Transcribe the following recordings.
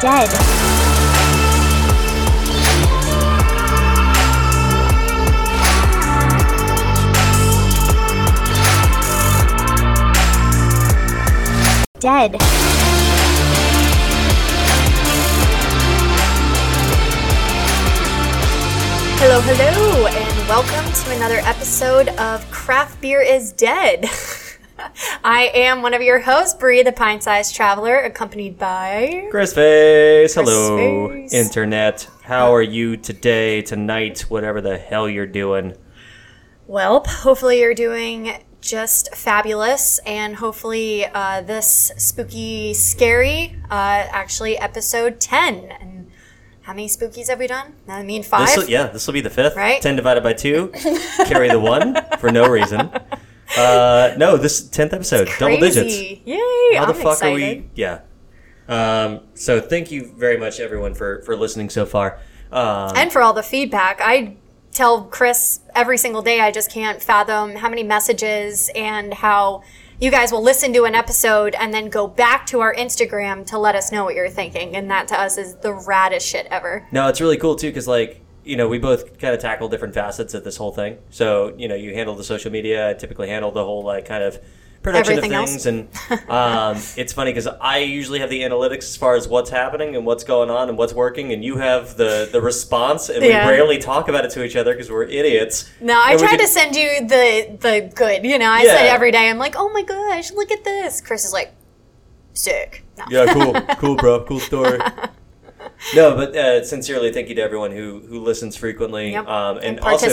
dead. Dead. Hello, hello, and welcome to another episode of Craft Beer is Dead. I am one of your hosts, Brie, the pint sized traveler, accompanied by. Chris Face, hello, Face. internet. How are you today, tonight, whatever the hell you're doing? Well, hopefully you're doing just fabulous, and hopefully uh, this spooky, scary, uh, actually episode 10. And how many spookies have we done? I mean, five? This will, yeah, this will be the fifth. Right? Ten divided by two, carry the one for no reason. Uh, no, this tenth episode, double digits. Yay! How I'm the fuck excited. are we? Yeah. Um, so thank you very much, everyone, for for listening so far. Um, and for all the feedback. I tell Chris every single day I just can't fathom how many messages and how you guys will listen to an episode and then go back to our Instagram to let us know what you're thinking. And that to us is the raddest shit ever. No, it's really cool too because like you know we both kind of tackle different facets of this whole thing. So you know you handle the social media, I typically handle the whole like kind of production Everything of else. things, and um, it's funny because I usually have the analytics as far as what's happening and what's going on and what's working, and you have the the response, and Yeah. we rarely talk about it to each other because we're idiots. No, I And we try could- to send you the the good. You know, I Yeah. say every day, I'm like, oh my gosh, look at this. Chris is like, sick. No. Yeah, cool, cool, bro, cool story. No, but uh, sincerely, thank you to everyone who who listens frequently, Yep. um, and, And also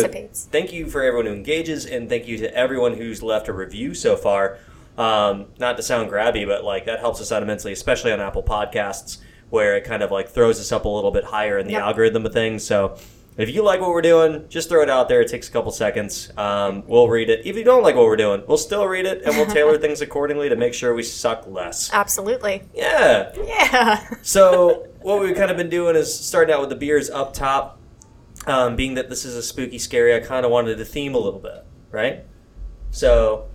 thank you for everyone who engages, and thank you to everyone who's left a review so far. Um, not to sound grabby, but like that helps us out immensely, especially on Apple Podcasts, where it kind of like throws us up a little bit higher in the Yep. algorithm of things. So. If you like what we're doing, just throw it out there. It takes a couple seconds. Um, we'll read it. If you don't like what we're doing, we'll still read it and we'll tailor things accordingly to make sure we suck less. Absolutely. Yeah. Yeah. So what we've kind of been doing is starting out with the beers up top. Um, being that this is a spooky, scary, I kind of wanted to theme a little bit, right? So,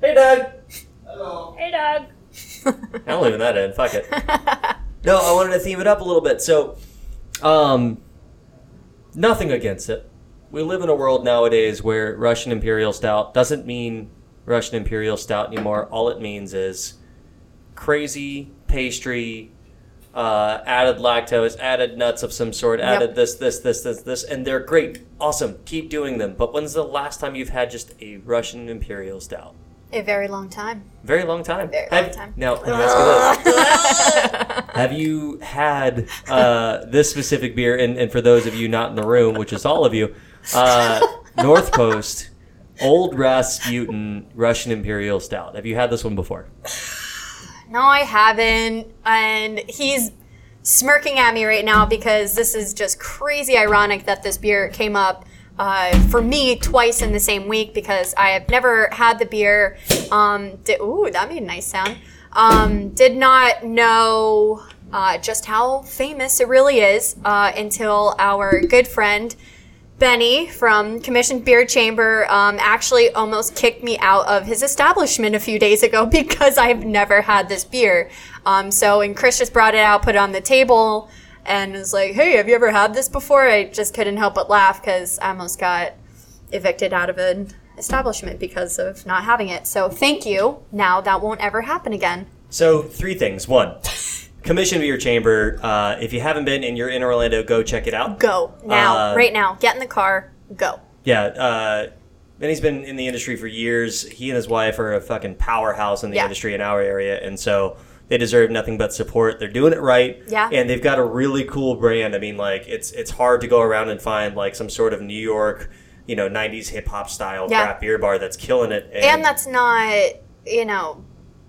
hey, Doug. Hello. hey, Doug. I'm leaving that in. Fuck it. No, I wanted to theme it up a little bit. So, um, nothing against it. We live in a world nowadays where Russian Imperial Stout doesn't mean Russian Imperial Stout anymore. All it means is crazy pastry, uh, added lactose, added nuts of some sort, added this, this, this, this, this, and they're great, awesome. Keep doing them. But when's the last time you've had just a Russian Imperial Stout? A very long time. Very long time. Very Have- long time. Now, let me ask you this. Have you had uh, this specific beer? And, and for those of you not in the room, which is all of you, uh, North Coast Old Rasputin Russian Imperial Stout. Have you had this one before? No, I haven't. And he's smirking at me right now because this is just crazy ironic that this beer came up uh, for me twice in the same week because I have never had the beer. Um, ooh, that made a nice sound. Um, did not know uh, just how famous it really is uh, until our good friend. Benny from Commissioned Beer Chamber um, actually almost kicked me out of his establishment a few days ago because I've never had this beer. Um, so and Chris just brought it out, put it on the table, and was like, "Hey, have you ever had this before?" I just couldn't help but laugh because I almost got evicted out of an establishment because of not having it. So thank you. Now that won't ever happen again. So, three things. One, Commission to your Chamber. Uh, if you haven't been and you're in Orlando, go check it out. Go now, Uh, right now. Get in the car. Go. Yeah, uh, Benny's been in the industry for years. He and his wife are a fucking powerhouse in the Yeah. industry in our area, and so they deserve nothing but support. They're doing it right, Yeah. and they've got a really cool brand. I mean, like it's it's hard to go around and find like some sort of New York, you know, '90s hip hop style Yeah. craft beer bar that's killing it. and that's not you know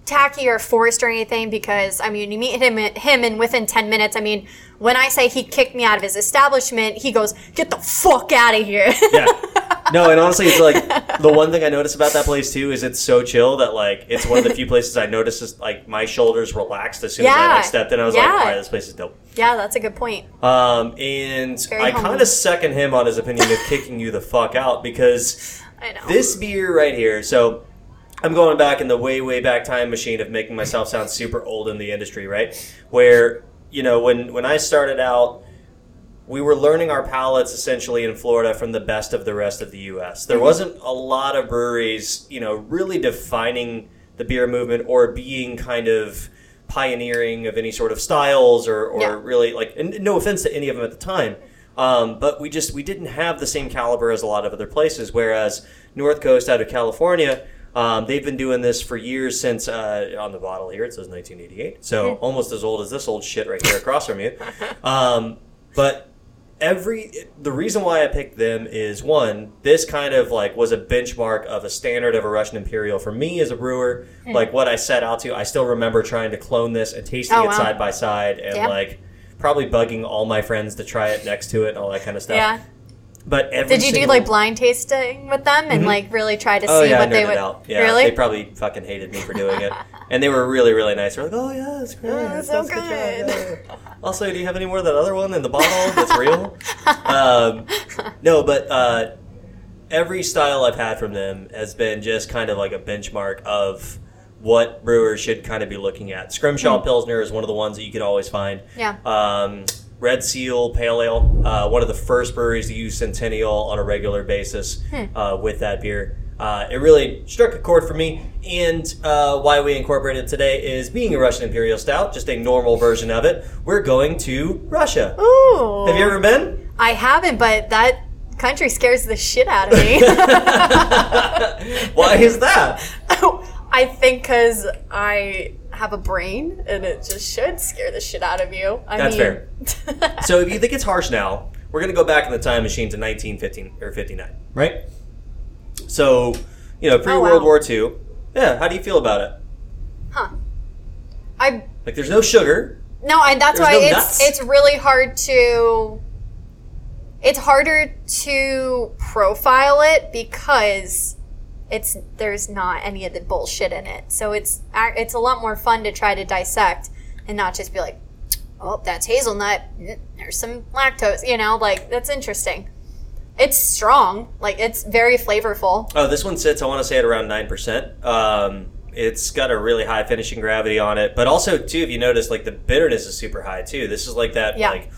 tacky or forced or anything because I mean you meet him him and within 10 minutes I mean when I say he kicked me out of his establishment he goes get the fuck out of here yeah. No, and honestly, it's like the one thing I notice about that place too is it's so chill that like it's one of the few places I noticed is like my shoulders relaxed as soon as I like stepped in. I was like, Yeah. all right, this place is dope. yeah that's a good point Um, and Very I kind of second him on his opinion of kicking you the fuck out because I know this beer right here. So I'm going back in the way, way back time machine of making myself sound super old in the industry, right? Where you know, when when I started out, we were learning our palates essentially in Florida from the best of the rest of the U.S. There wasn't a lot of breweries, you know, really defining the beer movement or being kind of pioneering of any sort of styles or, or Yeah. really like. And no offense to any of them at the time, um, but we just we didn't have the same caliber as a lot of other places. Whereas North Coast out of California. Um, they've been doing this for years since uh, on the bottle here it says 1988, so almost as old as this old shit right here across from you. Um, but every the reason why I picked them is one, this kind of like was a benchmark of a standard of a Russian Imperial for me as a brewer. Like what I set out to, I still remember trying to clone this and tasting Oh, it wow. side by side and Yeah. like probably bugging all my friends to try it next to it and all that kind of stuff. Yeah. But every Did you do like blind tasting with them and like really try to see Oh yeah, I what they would? out. Yeah, really? they probably fucking hated me for doing it, and they were really, really nice. They're like, "Oh yeah, it's great, Oh, it's so so good." Also, do you have any more of that other one in the bottle that's real? um, no, but uh, every style I've had from them has been just kind of like a benchmark of what brewers should kind of be looking at. Scrimshaw Pilsner is one of the ones that you can always find. Yeah. Um, Red Seal Pale Ale, uh, one of the first breweries to use Centennial on a regular basis Hmm. uh, with that beer. Uh, it really struck a chord for me, and uh, why we incorporated it today is being a Russian Imperial Stout, just a normal version of it. We're going to Russia. Ooh. Have you ever been? I haven't, but that country scares the shit out of me. Why is that? I think because I have a brain and it just should scare the shit out of you. I That's mean, fair. So if you think it's harsh now, we're going to go back in the time machine to 1915 or 59, right? So, you know, pre World oh, wow. War II. Yeah, how do you feel about it? huh. I Like, there's no sugar. no, I, that's There's why no it's nuts? it's really hard to. It's harder to profile it because it's there's not any of the bullshit in it. So it's it's a lot more fun to try to dissect and not just be like, oh, that's hazelnut. Mm, There's some lactose. You know, like that's interesting. It's strong. Like it's very flavorful. Oh, this one sits, I want to say, at around 9%. Um, it's got a really high finishing gravity on it. But also, too, if you notice, like, the bitterness is super high, too. This is like that, Yeah. like,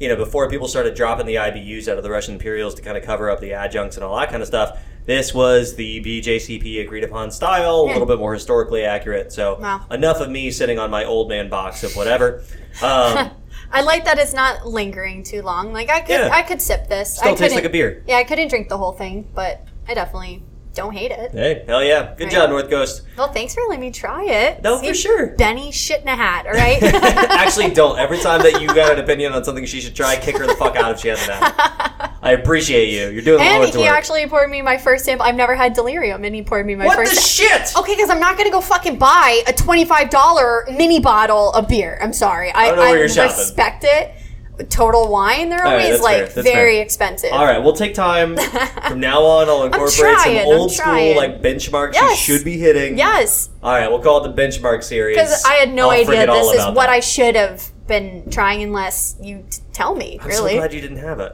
you know, before people started dropping the IBUs out of the Russian Imperials to kind of cover up the adjuncts and all that kind of stuff, this was the BJCP agreed upon style, a little bit more historically accurate. So, Wow. enough of me sitting on my old man box of whatever. Um, I like that it's not lingering too long. Like I could, Yeah. I could sip this. Still I tastes like a beer. Yeah, I couldn't drink the whole thing, but I definitely don't hate it. hey, hell yeah. Good Right. job, North Coast. Well, thanks for letting me try it. No, for sure. Benny shit in a hat. All right. Actually, don't. Every time that you got an opinion on something she should try, kick her the fuck out if she hasn't had it. I appreciate you. You're doing the and Lord's he work. actually poured me my first sample. I've never had delirium, and he poured me my what first. the shit? Okay, because I'm not gonna go fucking buy a twenty-five dollar mini bottle of beer. I'm sorry. I, don't know where you're shopping. respect it. Total Wine, they're always that's like fair, very fair. expensive. All right, we'll take time from now on. I'll incorporate some trying, I'm old school like benchmarks Yes. you should be hitting. Yes, All right, we'll call it the benchmark series. because I had no I'll idea this is what that. I should have been trying unless you t- tell me. I'm really. so glad you didn't have it.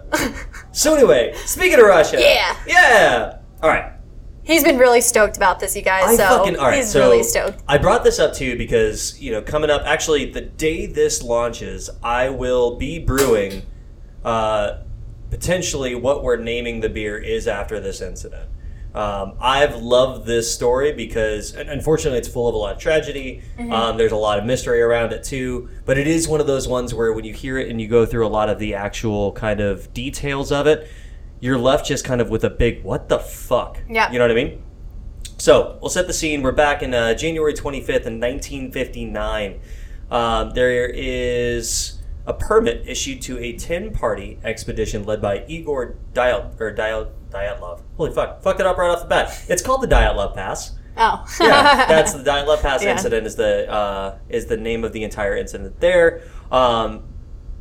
so anyway, speaking of Russia. Yeah. Yeah. All right. He's been really stoked about this, you guys. I so fucking right. he's so really stoked. I brought this up too because you know coming up. Actually, the day this launches, I will be brewing. Uh, potentially, what we're naming the beer is after this incident. Um, I've loved this story because, unfortunately, it's full of a lot of tragedy. Mm-hmm. Um, there's a lot of mystery around it too. But it is one of those ones where when you hear it and you go through a lot of the actual kind of details of it, you're left just kind of with a big "what the fuck." Yeah. You know what I mean? So we'll set the scene. We're back in uh, January 25th in 1959. Um, there is a permit issued to a 10-party expedition led by Igor Dial or Dial Dyatlov. Holy fuck! Fucked it up right off the bat. It's called the Dyatlov Pass. Oh, Yeah, that's the Dyatlov Pass Yeah. incident. Is the uh, is the name of the entire incident there? Um,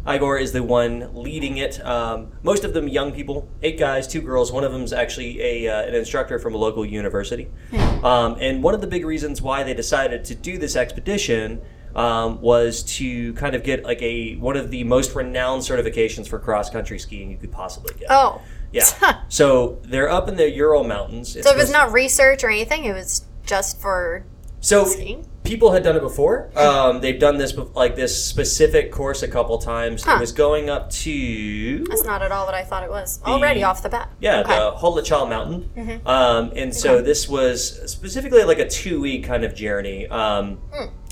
Igor is the one leading it. Um, most of them young people, eight guys, two girls. One of them's actually a, uh, an instructor from a local university. Um, and one of the big reasons why they decided to do this expedition um, was to kind of get like a one of the most renowned certifications for cross country skiing you could possibly get. oh. Yeah. so they're up in the Ural Mountains. It's So it was not research or anything. It was just for So people had done it before. Um, they've done this bef- like this specific course a couple times. Huh. It was going up to That's not at all what I thought it was. Already off the bat. yeah, Okay. the Holachal Mountain. Um, and so this was specifically like a two week kind of journey. Um,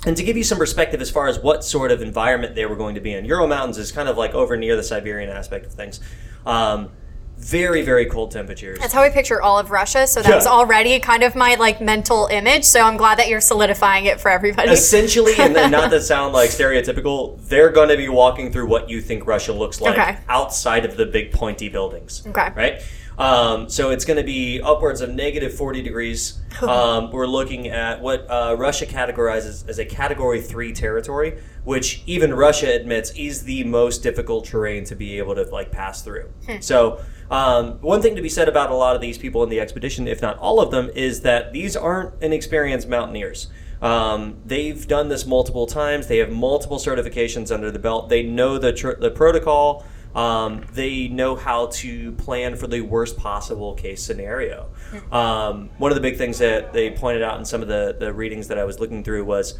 And to give you some perspective as far as what sort of environment they were going to be in, Ural Mountains is kind of like over near the Siberian aspect of things. Um, very, very cold temperatures. That's how I picture all of Russia. So that Yeah. was already kind of my like mental image. So I'm glad that you're solidifying it for everybody. Essentially, and then not to sound like stereotypical, they're going to be walking through what you think Russia looks like Okay. outside of the big pointy buildings. Okay. Right? Um, so it's going to be upwards of negative 40 degrees. Um, we're looking at what uh, Russia categorizes as a category three territory, which even Russia admits is the most difficult terrain to be able to like pass through. So um, one thing to be said about a lot of these people in the expedition, if not all of them, is that these aren't inexperienced mountaineers. Um, they've done this multiple times. They have multiple certifications under the belt. They know the tr- the protocol. Um, they know how to plan for the worst possible case scenario. Um, one of the big things that they pointed out in some of the, the readings that I was looking through was,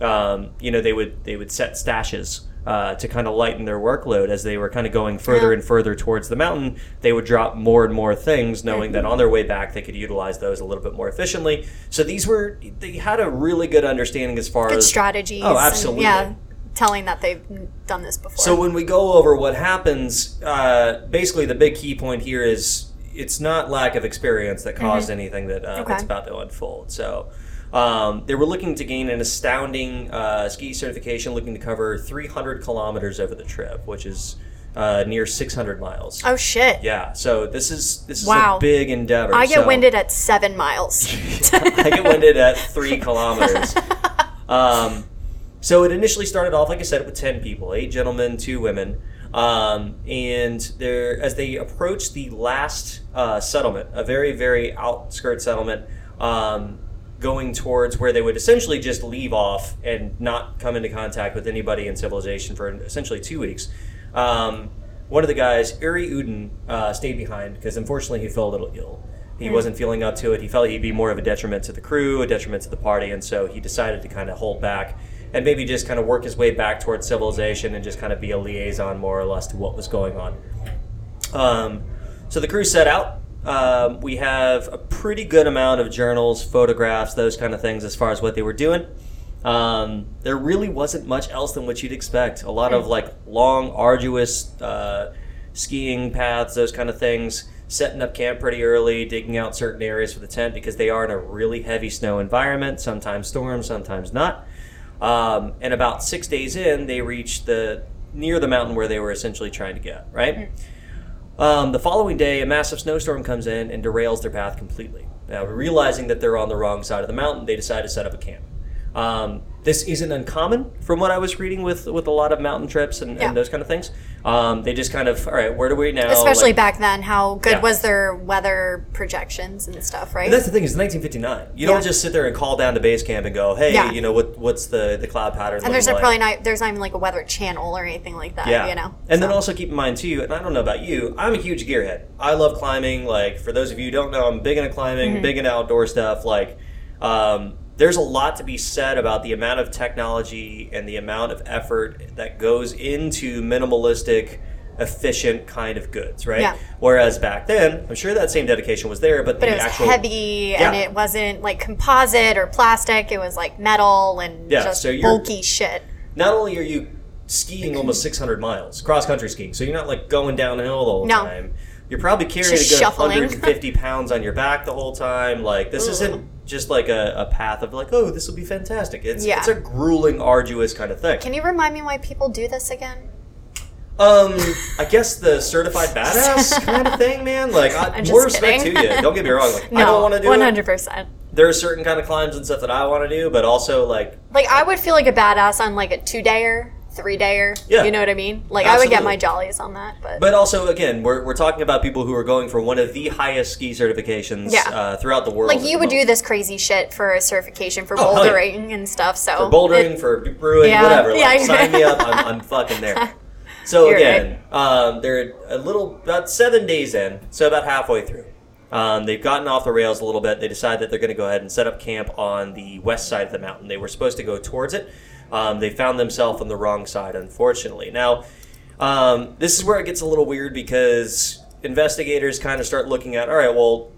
um, you know, they would they would set stashes uh, to kind of lighten their workload as they were kind of going further Yeah. and further towards the mountain. They would drop more and more things, knowing that on their way back they could utilize those a little bit more efficiently. So these were they had a really good understanding as far Good as strategies. Oh, and, absolutely. yeah. Telling that they've done this before. So when we go over what happens, uh, basically the big key point here is it's not lack of experience that caused anything that uh, Okay. that's about to unfold. So um, they were looking to gain an astounding uh, ski certification, looking to cover 300 kilometers over the trip, which is uh, near 600 miles. oh shit. Yeah, so this is this is Wow. a big endeavor. I get So- winded at seven miles. I get winded at three kilometers. Um, so it initially started off, like I said, with ten people, eight gentlemen, two women, um, and there, as they approached the last uh, settlement, a very, very outskirt settlement, um, going towards where they would essentially just leave off and not come into contact with anybody in civilization for essentially two weeks. Um, one of the guys, Yuri Yudin, uh, stayed behind because unfortunately he felt a little ill. He wasn't feeling up to it. He felt he'd be more of a detriment to the crew, a detriment to the party, and so he decided to kind of hold back and maybe just kind of work his way back towards civilization and just kind of be a liaison more or less to what was going on. Um, so the crew set out. Um, we have a pretty good amount of journals, photographs, those kind of things as far as what they were doing. Um, there really wasn't much else than what you'd expect. A lot of like long, arduous uh, skiing paths, those kind of things. Setting up camp pretty early, digging out certain areas for the tent because they are in a really heavy snow environment. Sometimes storms, sometimes not. Um, and about six days in, they reached the near the mountain where they were essentially trying to get. Right. Um, the following day, a massive snowstorm comes in and derails their path completely. Now, realizing that they're on the wrong side of the mountain, they decide to set up a camp. Um, this isn't uncommon from what I was reading with with a lot of mountain trips and, Yeah. and those kind of things. Um, they just kind of, all right, where do we now? Especially Like- back then, how good Yeah. was their weather projections and stuff, right? And that's the thing is 1959. You don't just sit there and call down to base camp and go, hey, Yeah. you know what what's the the cloud pattern? and there's like? probably not there's not even like a weather channel or anything like that. Yeah. You know. And then also keep in mind too, and I don't know about you, I'm a huge gearhead. I love climbing. Like for those of you who don't know, I'm big into climbing, Mm-hmm. big into outdoor stuff. Like um, there's a lot to be said about the amount of technology and the amount of effort that goes into minimalistic efficient kind of goods, right? Yeah. Whereas back then, I'm sure that same dedication was there, but, but the it was actual heavy and it wasn't like composite or plastic. It was like metal and Yeah, just so you're- bulky shit. not only are you skiing almost 600 miles, cross country skiing, so you're not like going downhill the whole No. time. You're probably carrying a good shuffling. 150 pounds on your back the whole time. Like this isn't just like a, a path of like, oh, this will be fantastic. It's Yeah. it's a grueling, arduous kind of thing. Can you remind me why people do this again? Um, I guess the certified badass kind of thing, man. Like, I, I'm just more respect kidding. to you. Don't get me wrong. Like, I don't want to do one it. hundred percent. There are certain kind of climbs and stuff that I want to do, but also like Like I would feel like a badass on like a two dayer, three dayer. Yeah. You know what I mean? Like I would get my jollies on that, but, But also, again, we're, we're talking about people who are going for one of the highest ski certifications Yeah. uh, throughout the world. like you would do this crazy shit for a certification for Oh, yeah. bouldering and stuff. So for bouldering, it- for brewing, Yeah. whatever. Like, Yeah. sign me up. I'm, I'm fucking there. So You're again, um, they're a little about seven days in, so about halfway through. Um, they've gotten off the rails a little bit. They decide that they're going to go ahead and set up camp on the west side of the mountain. They were supposed to go towards it. Um, they found themselves on the wrong side, unfortunately. Now, um, this is where it gets a little weird because investigators kind of start looking at, all right, well,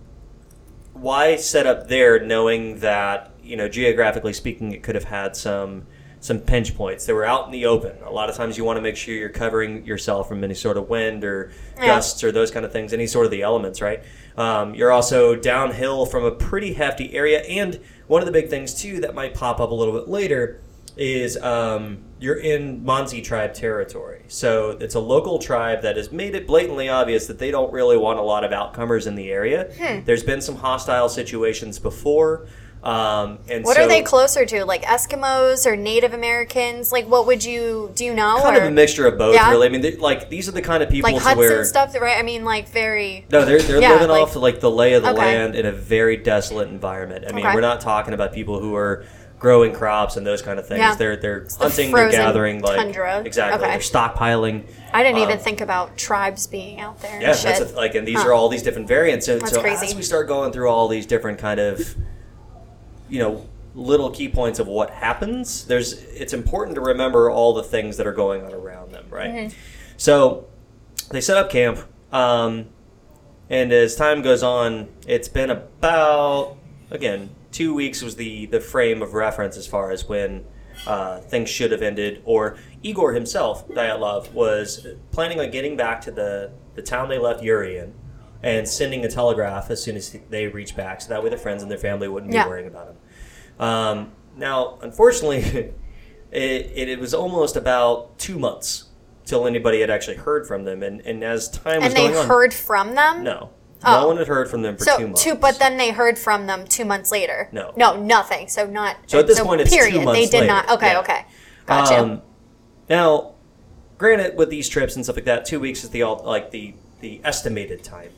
why set up there knowing that you know geographically speaking it could have had some some pinch points they were out in the open a lot of times you want to make sure you're covering yourself from any sort of wind or Yeah. gusts or those kind of things any sort of the elements right um, you're also downhill from a pretty hefty area and one of the big things too that might pop up a little bit later is um, you're in Mansi tribe territory. So it's a local tribe that has made it blatantly obvious that they don't really want a lot of outcomers in the area. Hmm. There's been some hostile situations before. Um, and What so are they closer to? Like Eskimos or Native Americans? Like what would you do you know? kind or of a mixture of both, Yeah? really. I mean, they, like these are the kind of people like huts where and stuff, right? I mean, like very. No, they're they're Yeah, living like- off like the lay of the Okay. land in a very desolate environment. I mean, Okay. we're not talking about people who are growing crops and those kind of things. Yeah. They're they're the hunting, they're frozen gathering, like tundra. exactly. Okay. They're stockpiling. I didn't even Um, think about tribes being out there. and Yeah, that's a, like, and these Huh. are all these different variants. So, That's so crazy. as we start going through all these different kind of, you know, little key points of what happens, there's it's important to remember all the things that are going on around them, right? Mm-hmm. So they set up camp, um, and as time goes on, it's been about again two weeks was the the frame of reference as far as when uh, things should have ended. Or Igor himself, Dyatlov, was planning on getting back to the the town they left Yuri in. And sending a telegraph as soon as they reached back, so that way the friends and their family wouldn't be Yeah. worrying about him. Um, now, unfortunately, it, it, it was almost about two months till anybody had actually heard from them. And, and as time was and they going on, heard from them. no, Oh. no one had heard from them for So two months. two, but then they heard from them two months later. No. no, nothing. So not. So at this point, it's two period. they did later. not. Okay, Yeah. okay, gotcha. Um, now, granted, with these trips and stuff like that, two weeks is the all like the the estimated time.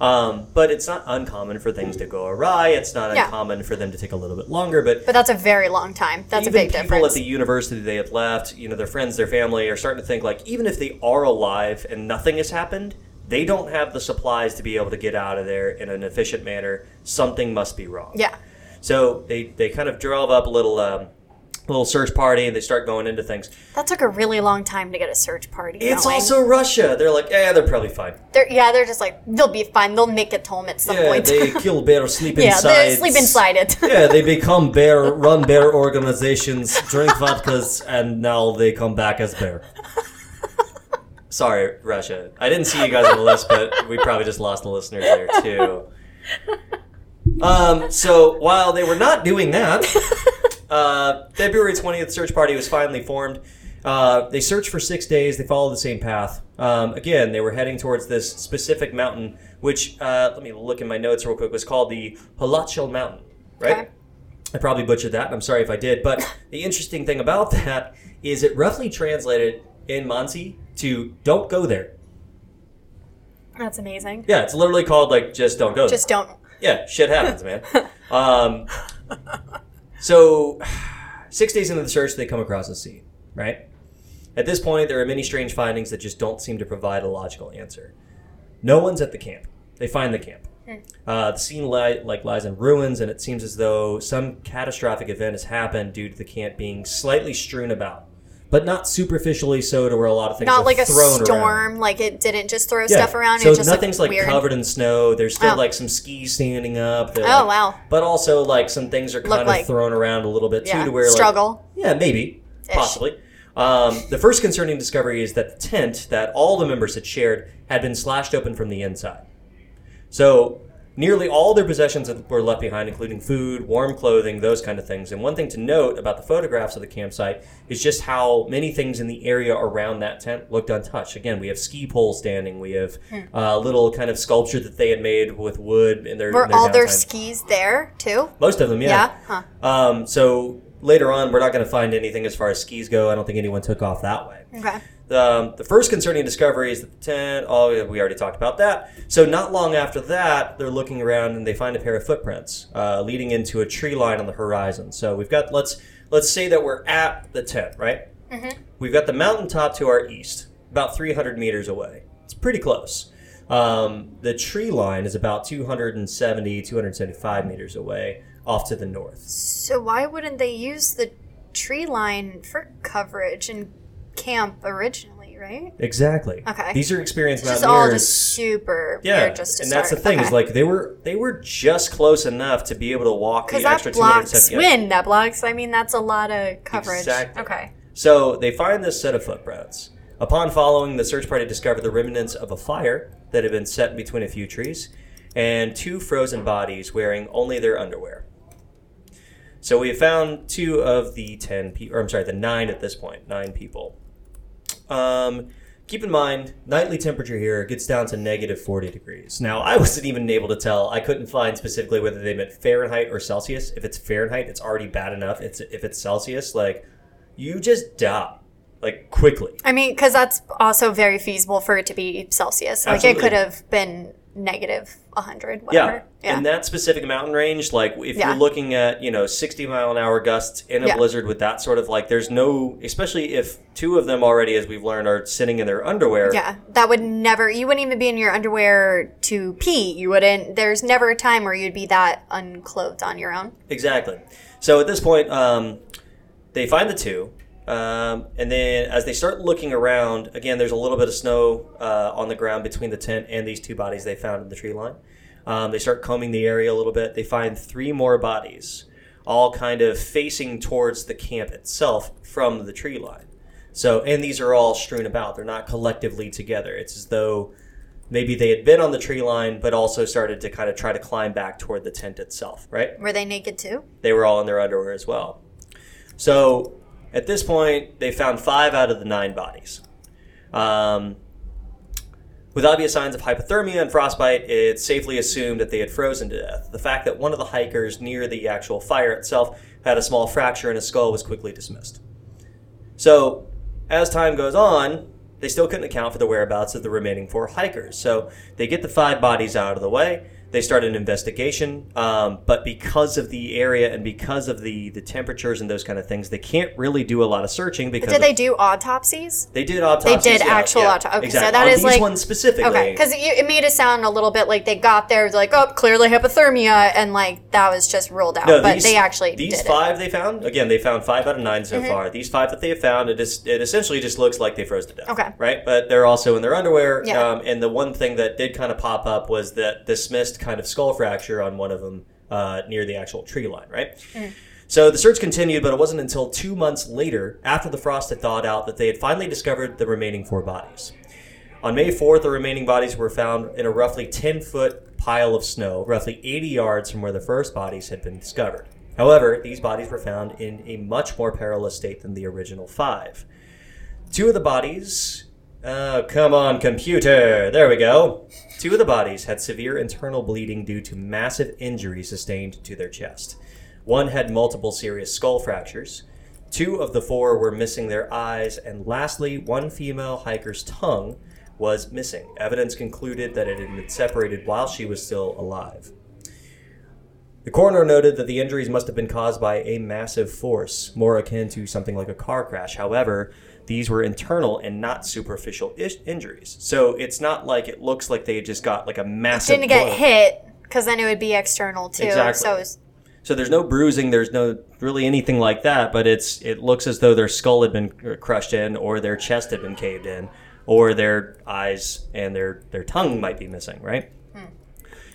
Um, but it's not uncommon for things to go awry. It's not Yeah. uncommon for them to take a little bit longer. But but that's a very long time. That's a big people difference. People at the university they had left, you know, their friends, their family are starting to think like, even if they are alive and nothing has happened, they don't have the supplies to be able to get out of there in an efficient manner. Something must be wrong. yeah. So they, they kind of drove up a little um, little search party and they start going into things. That took a really long time to get a search party. It's going. also Russia. They're like, yeah, they're probably fine. They're, yeah, they're just like they'll be fine. They'll make it home at some Yeah, point. they kill bear, sleep yeah, inside. they sleep inside it. yeah, they become bear, run bear organizations, drink vodkas, and now they come back as bear. Sorry, Russia. I didn't see you guys on the list, but we probably just lost the listeners there too. Um, so while they were not doing that, uh, February 20th search party was finally formed. Uh, they searched for six days. They followed the same path. Um, again, they were heading towards this specific mountain, which, uh, let me look in my notes real quick, was called the Halachal Mountain, right? Okay. I probably butchered that, and I'm sorry if I did. But the interesting thing about that is it roughly translated in Mansi to don't go there. That's amazing. Yeah, it's literally called like just don't go there. Just don't. Yeah, shit happens, man. um, so, six days into the search, they come across a scene, right? At this point, there are many strange findings that just don't seem to provide a logical answer. No one's at the camp. They find the camp. Uh, the scene li- like lies in ruins, and it seems as though some catastrophic event has happened due to the camp being slightly strewn about, but not superficially so to where a lot of things Not are like a thrown storm. around. Like it didn't just throw stuff around. So it just nothing's like weird. covered in snow. There's still Oh. like some skis standing up. They're, Oh, like- wow. But also like some things are kind of like- thrown around a little bit too, to where like, Struggle. yeah, maybe, Ish. possibly. Um, the first concerning discovery is that the tent that all the members had shared had been slashed open from the inside. So nearly all their possessions were left behind, including food, warm clothing, those kind of things. And one thing to note about the photographs of the campsite is just how many things in the area around that tent looked untouched. Again, we have ski poles standing. We have Hmm. a little kind of sculpture that they had made with wood in their, Were in their all their skis there too? Most of them, Yeah. Huh. um, so later on, we're not going to find anything as far as skis go. I don't think anyone took off that way. Okay. Um, the first concerning discovery is that the tent. Oh, we already talked about that. So not long after that, they're looking around and they find a pair of footprints uh, leading into a tree line on the horizon. So we've got let's let's say that we're at the tent, right? We've got the mountaintop to our east, about 300 meters away. It's pretty close. Um, the tree line is about 270, 275 meters away off to the north. So why wouldn't they use the tree line for coverage in camp originally, right? Exactly. Okay. These are experienced Just mountaineers. all just super yeah, just to and that's the thing is like they were they were just close enough to be able to walk the extra blocks 270 yeah. wind. That blocks. I mean, that's a lot of coverage. Exactly. Okay. So they find this set of footprints. Upon following, the search party discovered the remnants of a fire that had been set between a few trees and two frozen bodies wearing only their underwear. So we have found two of the ten people, or I'm sorry, the nine at this point, nine people. Um, keep in mind, nightly temperature here gets down to negative 40 degrees. Now, I wasn't even able to tell. I couldn't find specifically whether they meant Fahrenheit or Celsius. If it's Fahrenheit, it's already bad enough. It's if it's Celsius, like you just die, like quickly. I mean, because that's also very feasible for it to be Celsius. Like Absolutely. it could have been negative 100, Yeah. whatever. Yeah. In that specific mountain range, like if Yeah. you're looking at, you know, 60 mile an hour gusts in a Yeah. blizzard with that sort of like, there's no, especially if two of them already, as we've learned, are sitting in their underwear. Yeah, that would never. You wouldn't even be in your underwear to pee. You wouldn't. There's never a time where you'd be that unclothed on your own. Exactly. So at this point, um, they find the two. Um, and then as they start looking around, again, there's a little bit of snow uh, on the ground between the tent and these two bodies they found in the tree line. Um, they start combing the area a little bit. They find three more bodies, all kind of facing towards the camp itself from the tree line. So, and these are all strewn about. They're not collectively together. It's as though maybe they had been on the tree line, but also started to kind of try to climb back toward the tent itself, right? Were they naked too? they were all in their underwear as well. So at this point, they found five out of the nine bodies. Um, with obvious signs of hypothermia and frostbite, it's safely assumed that they had frozen to death. The fact that one of the hikers near the actual fire itself had a small fracture in his skull was quickly dismissed. So, as time goes on, they still couldn't account for the whereabouts of the remaining four hikers. So, they get the five bodies out of the way. They start an investigation, um, but because of the area and because of the, the temperatures and those kind of things, they can't really do a lot of searching because Did they do autopsies? they did autopsies. They did yeah, actual yeah, auto- okay, so exactly. that On is like- ones specifically. Okay, because it, it made it sound a little bit like they got there, like, oh, clearly hypothermia, and like that was just ruled out. No, but these- they actually these did it. Mm-hmm. five they found again. They found five out of nine so far. These five that they have found, it is it essentially just looks like they froze to death. Okay. right? But they're also in their underwear. Yeah. Um, and the one thing that did kind of pop up was that dismissed kind of skull fracture on one of them uh, near the actual tree line. Right. Mm. So the search continued, but it wasn't until two months later, after the frost had thawed out, that they had finally discovered the remaining four bodies. On May 4th, the remaining bodies were found in a roughly 10 foot pile of snow, roughly 80 yards from where the first bodies had been discovered. However, these bodies were found in a much more perilous state than the original five. Two of the bodies. Oh, come on, computer! There we go. Two of the bodies had severe internal bleeding due to massive injury sustained to their chest. One had multiple serious skull fractures. Two of the four were missing their eyes, and lastly, one female hiker's tongue was missing. Evidence concluded that it had been separated while she was still alive. The coroner noted that the injuries must have been caused by a massive force, more akin to something like a car crash. However, these were internal and not superficial ish- injuries. So it's not like it looks like they just got like a massive. Didn't get blow. hit because then it would be external too. Exactly. So it's, So there's no bruising, there's no really anything like that, but it's it looks as though their skull had been uh, crushed in, or their chest had been caved in, or their eyes and their their tongue might be missing, right?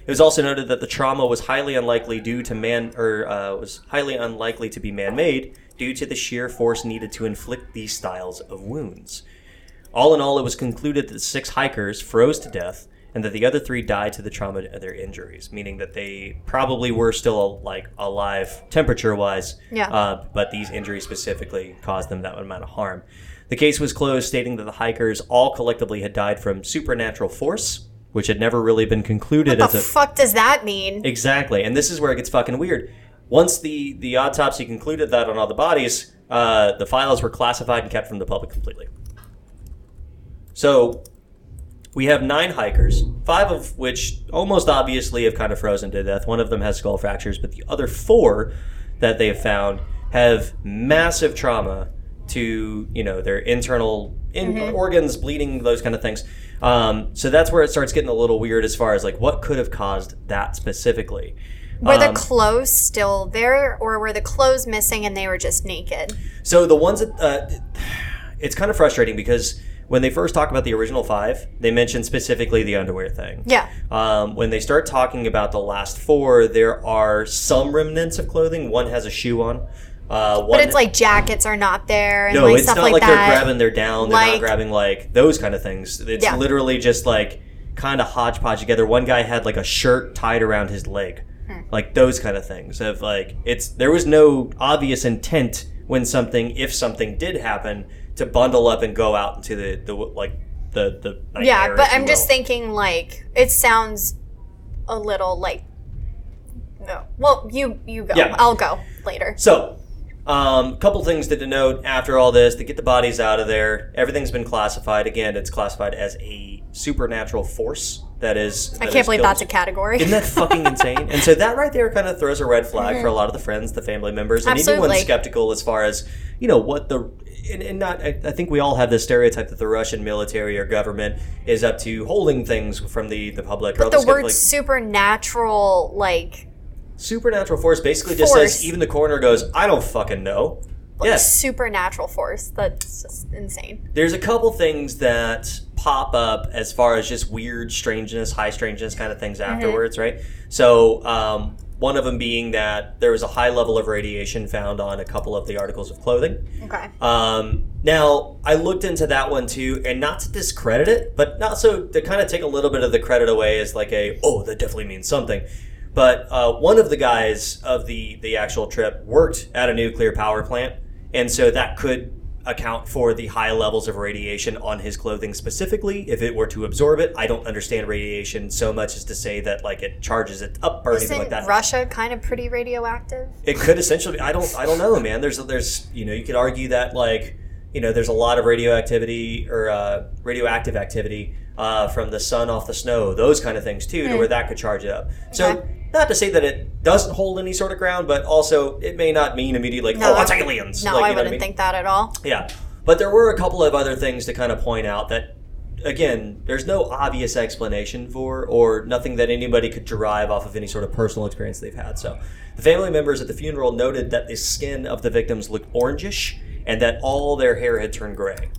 It was also noted that the trauma was highly unlikely due to man or uh, was highly unlikely to be man-made due to the sheer force needed to inflict these styles of wounds. All in all, it was concluded that six hikers froze to death and that the other three died to the trauma of their injuries, meaning that they probably were still like alive temperature-wise, Yeah. uh, but these injuries specifically caused them that amount of harm. The case was closed, stating that the hikers all collectively had died from supernatural force, which had never really been concluded what as a fuck does that mean? Exactly, and this is where it gets fucking weird. Once the the autopsy concluded that on all the bodies, uh, the files were classified and kept from the public completely. So we have nine hikers, five of which almost obviously have kind of frozen to death. One of them has skull fractures, but the other four that they have found have massive trauma to you know their internal in organs bleeding those kind of things um, so that's where it starts getting a little weird as far as like what could have caused that specifically Were the Um, clothes still there, or were the clothes missing and they were just naked? So the ones that uh, it's kind of frustrating because when they first talk about the original five, they mention specifically the underwear thing. Yeah. Um, when they start talking about the last four, there are some remnants of clothing. One has a shoe on. Uh, one, But it's like jackets are not there and no, like it's stuff not like, like, they're grabbing their down. They're not grabbing like those kind of things. It's Yeah. literally just like kind of hodgepodge together. One guy had like a shirt tied around his leg, Hmm. like those kind of things. Of like it's there was no obvious intent when something if something did happen to bundle up and go out into the the like the the yeah, air, but I'm just thinking like it sounds a little like no. Well, you you go. Yeah. I'll go later. So, um, couple things to denote after all this to get the bodies out of there. Everything's been classified. Again, it's classified as a supernatural force. That is. I can't believe that's a category. Isn't that fucking insane? And so that right there kind of throws a red flag for a lot of the friends, the family members, and even Absolutely. when skeptical as far as you know what the. And, and not, I, I think we all have this stereotype that the Russian military or government is up to holding things from the, the public. all the of, word supernatural, like, supernatural force basically just Force. says even the coroner goes, I don't fucking know. like Yes, supernatural force. That's just insane. there's a couple things that pop up as far as just weird strangeness, high strangeness kind of things Mm-hmm. afterwards, right? So, um, one of them being that there was a high level of radiation found on a couple of the articles of clothing. Okay. Um, now, I looked into that one too, and not to discredit it, but not so to kind of take a little bit of the credit away as like a, oh, that definitely means something. But uh, one of the guys of the the actual trip worked at a nuclear power plant, and so that could account for the high levels of radiation on his clothing specifically. If it were to absorb it, I don't understand radiation so much as to say that like it charges it up or anything Isn't like that. Russia kind of pretty radioactive? It could essentially. I don't. I don't know, man. There's. There's. You know. You could argue that like. You know. There's a lot of radioactivity or uh, radioactive activity uh, from the sun off the snow. Those kind of things too, to where that could charge it up. So. Hmm. Okay. Not to say that it doesn't hold any sort of ground, but also it may not mean immediately like, No. oh, it's aliens. No, like, I know wouldn't mean? think that at all. Yeah. But there were a couple of other things to kind of point out that, again, there's no obvious explanation for, or nothing that anybody could derive off of any sort of personal experience they've had. So, the family members at the funeral noted that the skin of the victims looked orangish and that all their hair had turned gray.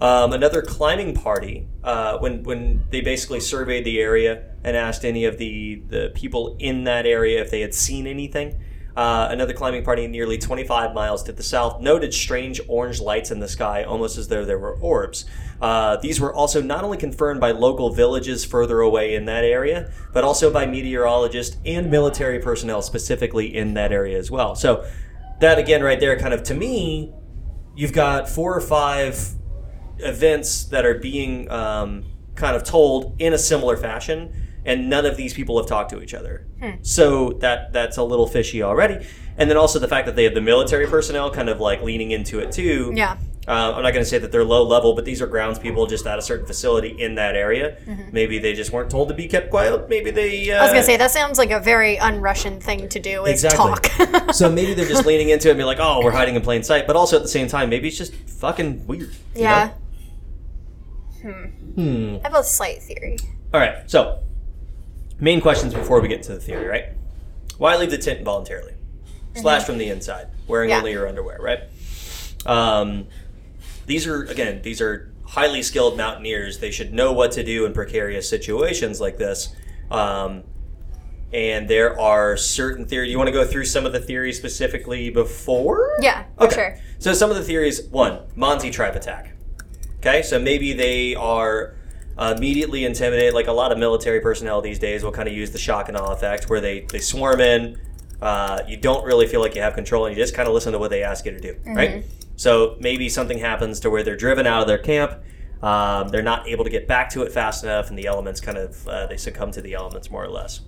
Um, another climbing party, uh, when when they basically surveyed the area and asked any of the the people in that area if they had seen anything. Uh, another climbing party nearly 25 miles to the south noted strange orange lights in the sky, almost as though there were orbs. Uh, these were also not only confirmed by local villages further away in that area, but also by meteorologists and military personnel specifically in that area as well. So, that again, right there, kind of to me, you've got four or five events that are being um, kind of told in a similar fashion, and none of these people have talked to each other. So that that's a little fishy already. And then also the fact that they have the military personnel kind of like leaning into it too. Yeah. Uh, I'm not going to say that they're low level, but these are grounds people just at a certain facility in that area. Maybe they just weren't told to be kept quiet. Maybe they. Uh, Mm-hmm. I was gonna say that sounds like a very un-Russian thing to do. Is Exactly. talk. so maybe they're just leaning into it and be like, "Oh, we're hiding in plain sight," but also at the same time, maybe it's just fucking weird. yeah. know? Hmm. I have a slight theory. All right. So, main questions before we get to the theory, right? Why leave the tent voluntarily? Slash from the inside, wearing Yeah. only your underwear, right? Um, these are again, these are highly skilled mountaineers. They should know what to do in precarious situations like this. Um, and there are certain theories. You want to go through some of the theories specifically before? Yeah, for Okay. sure. So some of the theories: one, Monty tribe attack. Okay, so maybe they are immediately intimidated. Like a lot of military personnel these days will kind of use the shock and awe effect, where they they swarm in. Uh, you don't really feel like you have control, and you just kind of listen to what they ask you to do, right? So maybe something happens to where they're driven out of their camp. Um, they're not able to get back to it fast enough, and the elements kind of uh, they succumb to the elements more or less.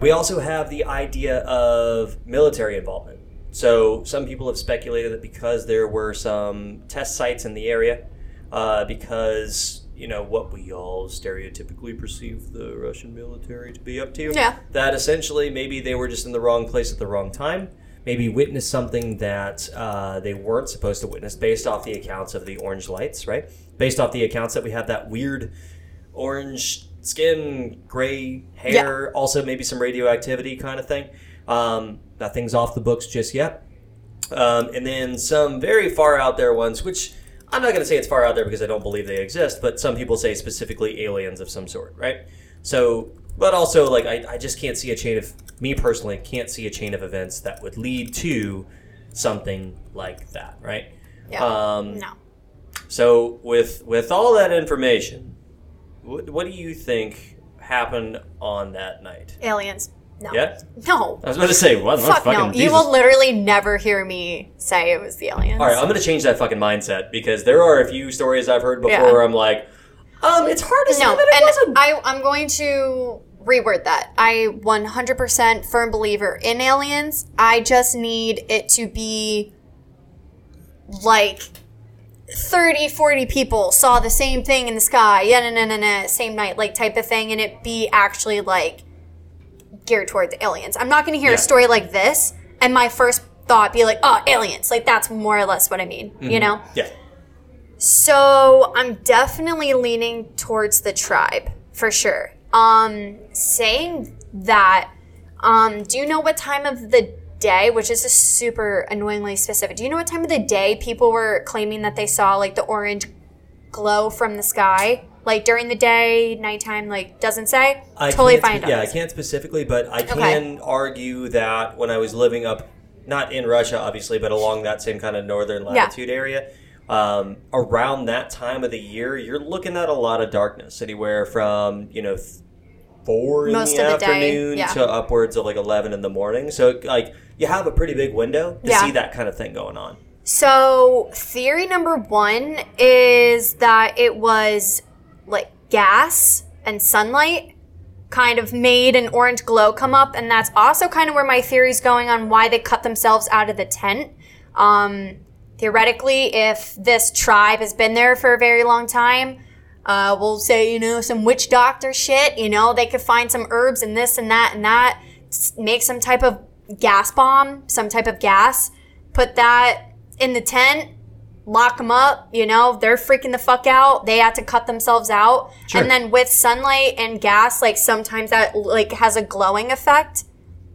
We also have the idea of military involvement. So some people have speculated that because there were some test sites in the area, uh, because you know what we all stereotypically perceive the Russian military to be up to, Yeah. that essentially maybe they were just in the wrong place at the wrong time. maybe witnessed something that uh, they weren't supposed to witness based off the accounts of the orange lights, right? Based off the accounts that we have that weird orange skin, gray hair, also maybe some radioactivity kind of thing. Um, nothing's off the books just yet. Um, and then some very far out there ones, which I'm not going to say it's far out there because I don't believe they exist, but some people say specifically aliens of some sort, right? So, but also, like, I, I just can't see a chain of, me personally, can't see a chain of events that would lead to something like that, right? Yeah. Um, no. So, with with all that information, what, what do you think happened on that night? Aliens. No. Yeah, No. I was about to say, what? Fuck no. fucking You will literally never hear me say it was the aliens. All right, I'm going to change that fucking mindset because there are a few stories I've heard before Yeah. where I'm like, um, it's hard to say that it wasn't. and I, I'm going to reword that. I 100% firm believer in aliens. I just need it to be like 30, 40 people saw the same thing in the sky, yeah, no, no, no, no, same night, like type of thing, and it be actually like geared towards aliens. I'm not going to hear Yeah. a story like this, and my first thought be like, oh, aliens. Like that's more or less what I mean, Mm-hmm. you know? yeah. So I'm definitely leaning towards the tribe for sure. Um, saying that, um, do you know what time of the day, which is just super annoyingly specific, do you know what time of the day people were claiming that they saw like the orange glow from the sky? Like during the day, nighttime, like doesn't say. I totally fine. spe- yeah, I can't specifically, but I Okay. can argue that when I was living up, not in Russia, obviously, but along that same kind of northern latitude area, um, around that time of the year, you're looking at a lot of darkness, anywhere from you know. th- Four in Most the of the afternoon yeah. to upwards of like eleven in the morning. So like you have a pretty big window to Yeah. see that kind of thing going on. So, theory number one is that it was like gas and sunlight kind of made an orange glow come up. And that's also kind of where my theory is going on why they cut themselves out of the tent. Um, theoretically, if this tribe has been there for a very long time, uh, we'll say, you know, some witch doctor shit, you know, they could find some herbs and this and that and that, make some type of gas bomb, some type of gas, put that in the tent, lock them up, you know, they're freaking the fuck out. They had to cut themselves out. Sure. And then with sunlight and gas, like sometimes that like has a glowing effect.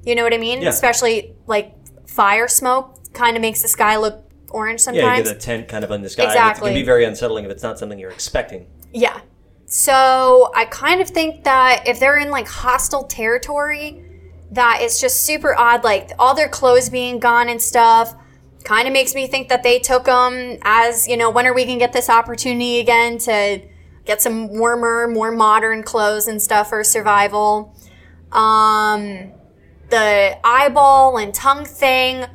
You know what I mean? Yeah. Especially like fire smoke kind of makes the sky look orange sometimes. Yeah, you get a tent kind of in the sky. and It Exactly. can be very unsettling if it's not something you're expecting. Yeah. So I kind of think that if they're in like hostile territory, that it's just super odd. Like all their clothes being gone and stuff kind of makes me think that they took them as, you know, when are we going to get this opportunity again to get some warmer, more modern clothes and stuff for survival. Um, the eyeball and tongue thing,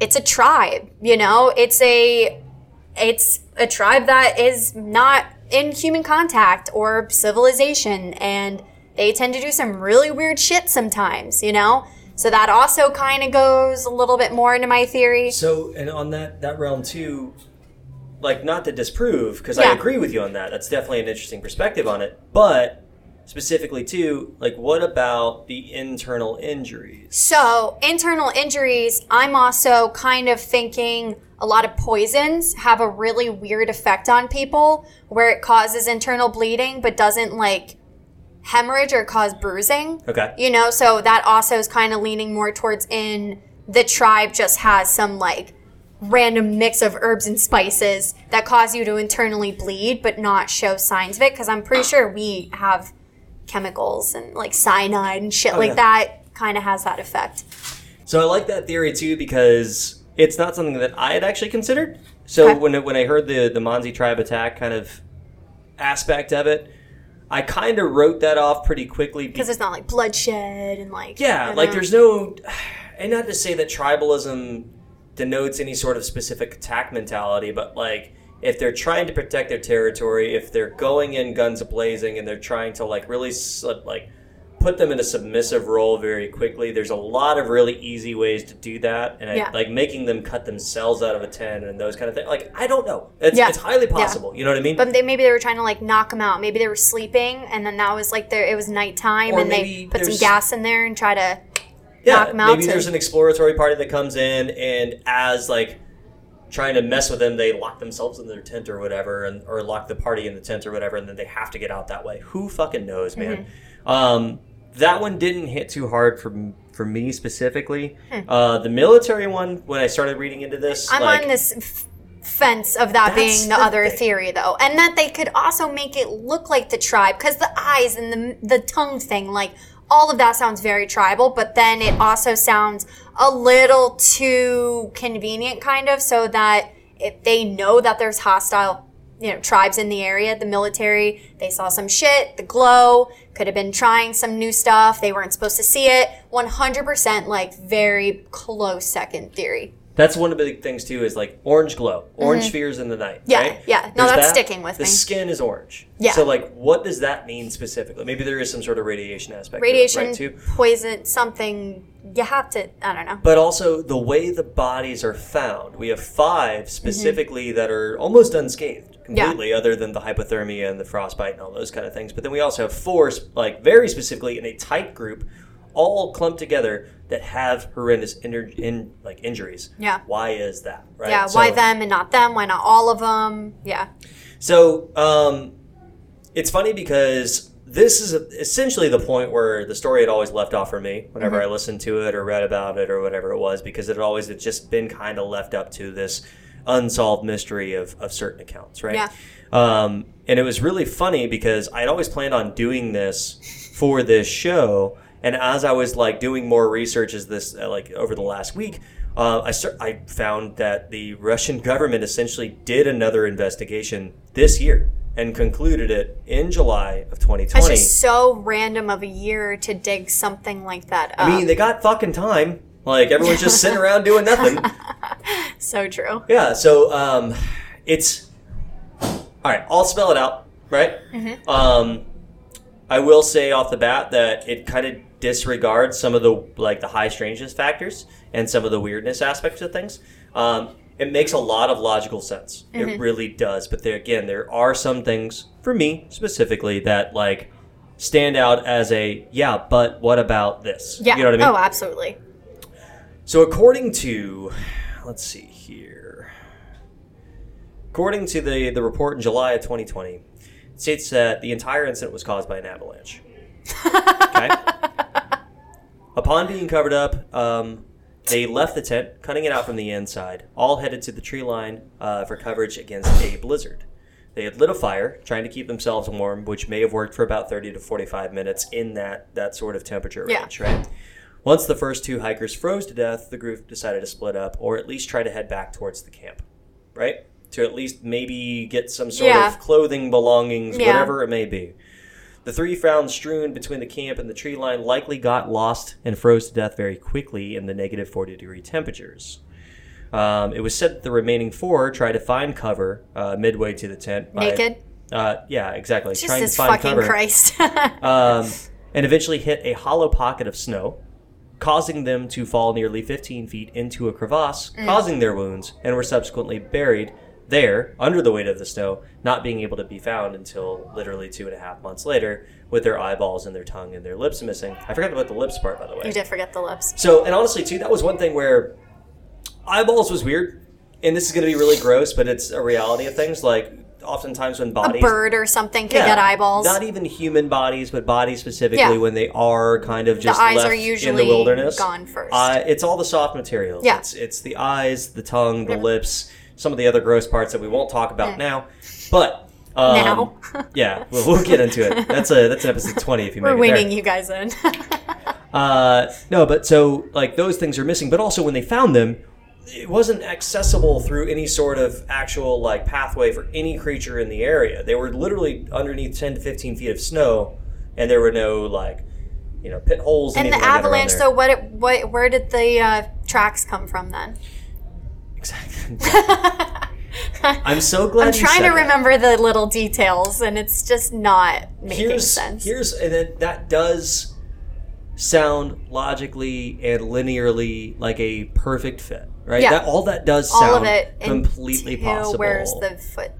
it's a tribe, you know, it's a it's a tribe that is not in human contact or civilization and they tend to do some really weird shit sometimes you know so that also kind of goes a little bit more into my theory So, and on that that realm too, like not to disprove, because I agree with you on that. That's definitely an interesting perspective on it. But specifically too, like what about the internal injuries? so internal injuries i'm also kind of thinking a lot of poisons have a really weird effect on people where it causes internal bleeding but doesn't like hemorrhage or cause bruising Okay. You know, so that also is kind of leaning more towards in the tribe just has some like random mix of herbs and spices that cause you to internally bleed but not show signs of it because I'm pretty sure we have chemicals and like cyanide and shit oh, like yeah. that kind of has that effect. So I like that theory too because it's not something that I had actually considered. So Okay. when when I heard the the Mansi tribe attack kind of aspect of it, I kind of wrote that off pretty quickly Because it's not like bloodshed and like Yeah, like know. there's no, and not to say that tribalism denotes any sort of specific attack mentality, but like if they're trying to protect their territory, if they're going in guns blazing and they're trying to like really like put them in a submissive role very quickly, there's a lot of really easy ways to do that, and I, like making them cut themselves out of a tent and those kind of things. Like I don't know, it's Yeah. it's highly Yeah. possible. You know what I mean? But they maybe they were trying to like knock them out. Maybe they were sleeping, and then that was like their it was nighttime, Or and they put some gas in there and try to knock them out. maybe to- there's an exploratory party that comes in, and as like trying to mess with them, they lock themselves in their tent or whatever, and or lock the party in the tent or whatever, and then they have to get out that way. Who fucking knows, man? Mm-hmm. Um, that one didn't hit too hard for for me specifically. Uh, the military one, when I started reading into this, Hmm. I'm like, on this f- fence of that being the, the other thing. theory, though, and that they could also make it look like the tribe because the eyes and the the tongue thing, like all of that sounds very tribal, but then it also sounds a little too convenient, kind of, so that if they know that there's hostile. You know, tribes in the area, the military, they saw some shit, the glow, could have been trying some new stuff. They weren't supposed to see it. 100% like very close second theory. That's one of the big things too. Is like orange glow, orange spheres in the night. Mm-hmm. Yeah, right? yeah. No, There's that's that. sticking with the me. skin is orange. Yeah. So like, what does that mean specifically? Maybe there is some sort of radiation aspect. to it, radiation, right, too. poison, something. You have to. I don't know. But also the way the bodies are found. We have five specifically that are almost unscathed completely, other than the hypothermia and the frostbite and all those kind of things. But then we also have four, like very specifically in a tight group, all clumped together that have horrendous inter- in like injuries. Yeah. Why is that? Right. Yeah, why them and not them? Why not all of them? Yeah. So um, it's funny because this is essentially the point where the story had always left off for me whenever I listened to it or read about it or whatever it was because it had always had just been kind of left up to this unsolved mystery of, of certain accounts, right? Yeah. Um, and it was really funny because I'd always planned on doing this for this show, and as I was like doing more research as this uh, like over the last week, uh, I start, I found that the Russian government essentially did another investigation this year and concluded it in July of 2020. It's just so random of a year to dig something like that up. I mean, they got fucking time. Like everyone's just sitting around doing nothing. so true. Yeah, so um, it's all right. I'll spell it out, right? Um, I will say off the bat that it kind of disregards some of the like the high strangeness factors and some of the weirdness aspects of things. Um, it makes a lot of logical sense. It really does. But there again, there are some things for me specifically that like stand out as a yeah. But what about this? Yeah. you know what I mean. Oh, absolutely. So, according to, let's see here, according to the the report in July of 2020, it states that the entire incident was caused by an avalanche. Okay. Upon being covered up, um, they left the tent, cutting it out from the inside, all headed to the tree line uh, for coverage against a blizzard. They had lit a fire, trying to keep themselves warm, which may have worked for about 30 to 45 minutes in that, that sort of temperature Yeah. range, right? Once the first two hikers froze to death, the group decided to split up, or at least try to head back towards the camp, right? To at least maybe get some sort Yeah. of clothing, belongings, Yeah. whatever it may be. The three found strewn between the camp and the tree line likely got lost and froze to death very quickly in the negative 40 degree temperatures. Um, it was said that the remaining four tried to find cover uh, midway to the tent. by- Naked. Uh, yeah, exactly. trying Jesus to find fucking cover Christ. um, and eventually hit a hollow pocket of snow, causing them to fall nearly 15 feet into a crevasse, Mm. causing their wounds, and were subsequently buried there under the weight of the snow, not being able to be found until literally two and a half months later, with their eyeballs and their tongue and their lips missing. I forgot about the lips part, by the way. you did forget the lips. So, and honestly, too, that was one thing where eyeballs was weird. And this is going to be really gross, but it's a reality of things. Like, oftentimes when bodies. A bird or something could get eyeballs. Not even human bodies, but bodies specifically Yeah. when they are kind of just eyes left are in usually the wilderness. gone first. Uh, it's all the soft materials. Yeah. It's, it's the eyes, the tongue, the lips, some of the other gross parts that we won't talk about now. But um, Now. yeah, we'll, we'll get into it. That's a that's an episode twenty if you We're make it there. you guys in. Uh, no, but so like those things are missing. But also when they found them, it wasn't accessible through any sort of actual like pathway for any creature in the area. They were literally underneath ten to fifteen feet of snow, and there were no like you know pit holes. and the like avalanche, so what? It, what? Where did the uh, tracks come from then? Exactly. I'm so glad. I'm trying to that. remember the little details, and it's just not making here's sense. here's and it, that does sound logically and linearly like a perfect fit, right? Yeah. That all that does All sound of it completely possible. Where's the foot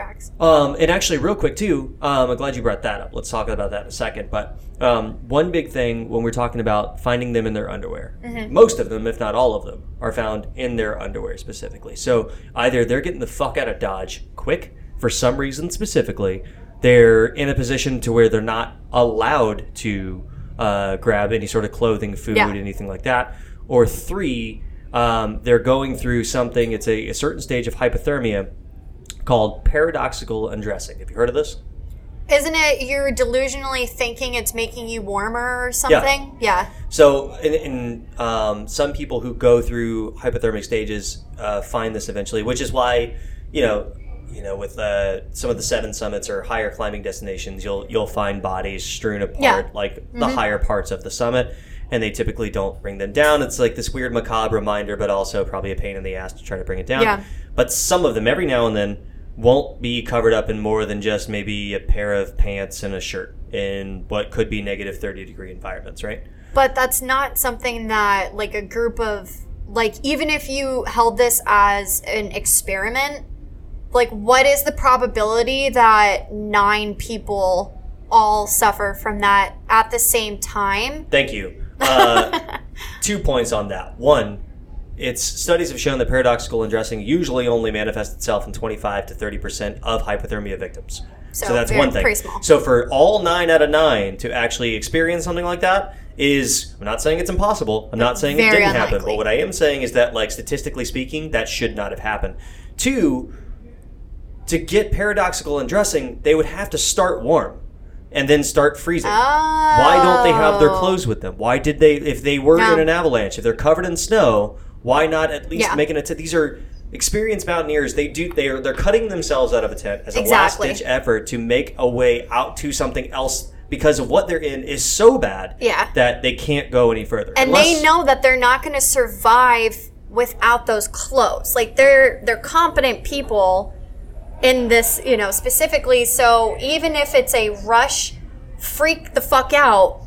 tracks. Um, and actually, real quick too, um, I'm glad you brought that up. Let's talk about that in a second. But um, one big thing when we're talking about finding them in their underwear, most of them, if not all of them, are found in their underwear specifically. So either they're getting the fuck out of Dodge quick for some reason specifically, they're in a position to where they're not allowed to uh, grab any sort of clothing, food, Yeah. anything like that, or three. Um, they're going through something. It's a, a certain stage of hypothermia called paradoxical undressing. Have you heard of this? Isn't it you're delusionally thinking it's making you warmer or something? Yeah. yeah. So, in, in um, some people who go through hypothermic stages uh, find this eventually, which is why, you know, you know, with uh, some of the seven summits or higher climbing destinations, you'll you'll find bodies strewn apart, Yeah. Mm-hmm. like the higher parts of the summit, and they typically don't bring them down. It's like this weird macabre reminder, but also probably a pain in the ass to try to bring it down. Yeah. But some of them, every now and then, won't be covered up in more than just maybe a pair of pants and a shirt in what could be negative thirty degree environments, right? But that's not something that like a group of like even if you held this as an experiment, like what is the probability that nine people all suffer from that at the same time? Thank you. Uh, two points on that. One, its studies have shown that paradoxical undressing usually only manifests itself in 25 to 30 percent of hypothermia victims. So, So that's one thing. So for all nine out of nine to actually experience something like that is, I'm not saying it's impossible. I'm not saying it didn't happen. unlikely. But what I am saying is that, like statistically speaking, that should not have happened. Two, to get paradoxical undressing, they would have to start warm and then start freezing. Why don't they have their Oh. clothes with them? Why did they, if they were No. in an avalanche, if they're covered in snow, why not at least Yeah. make an attempt? These are experienced mountaineers. They do, they are, they're cutting themselves out of a tent as a last ditch effort to make a way out to something else because of what they're in is so bad Yeah. that they can't go any further. and Unless- they know that they're not going to survive without those clothes like they're they're competent people in this you know specifically. So even if it's a rush freak the fuck out.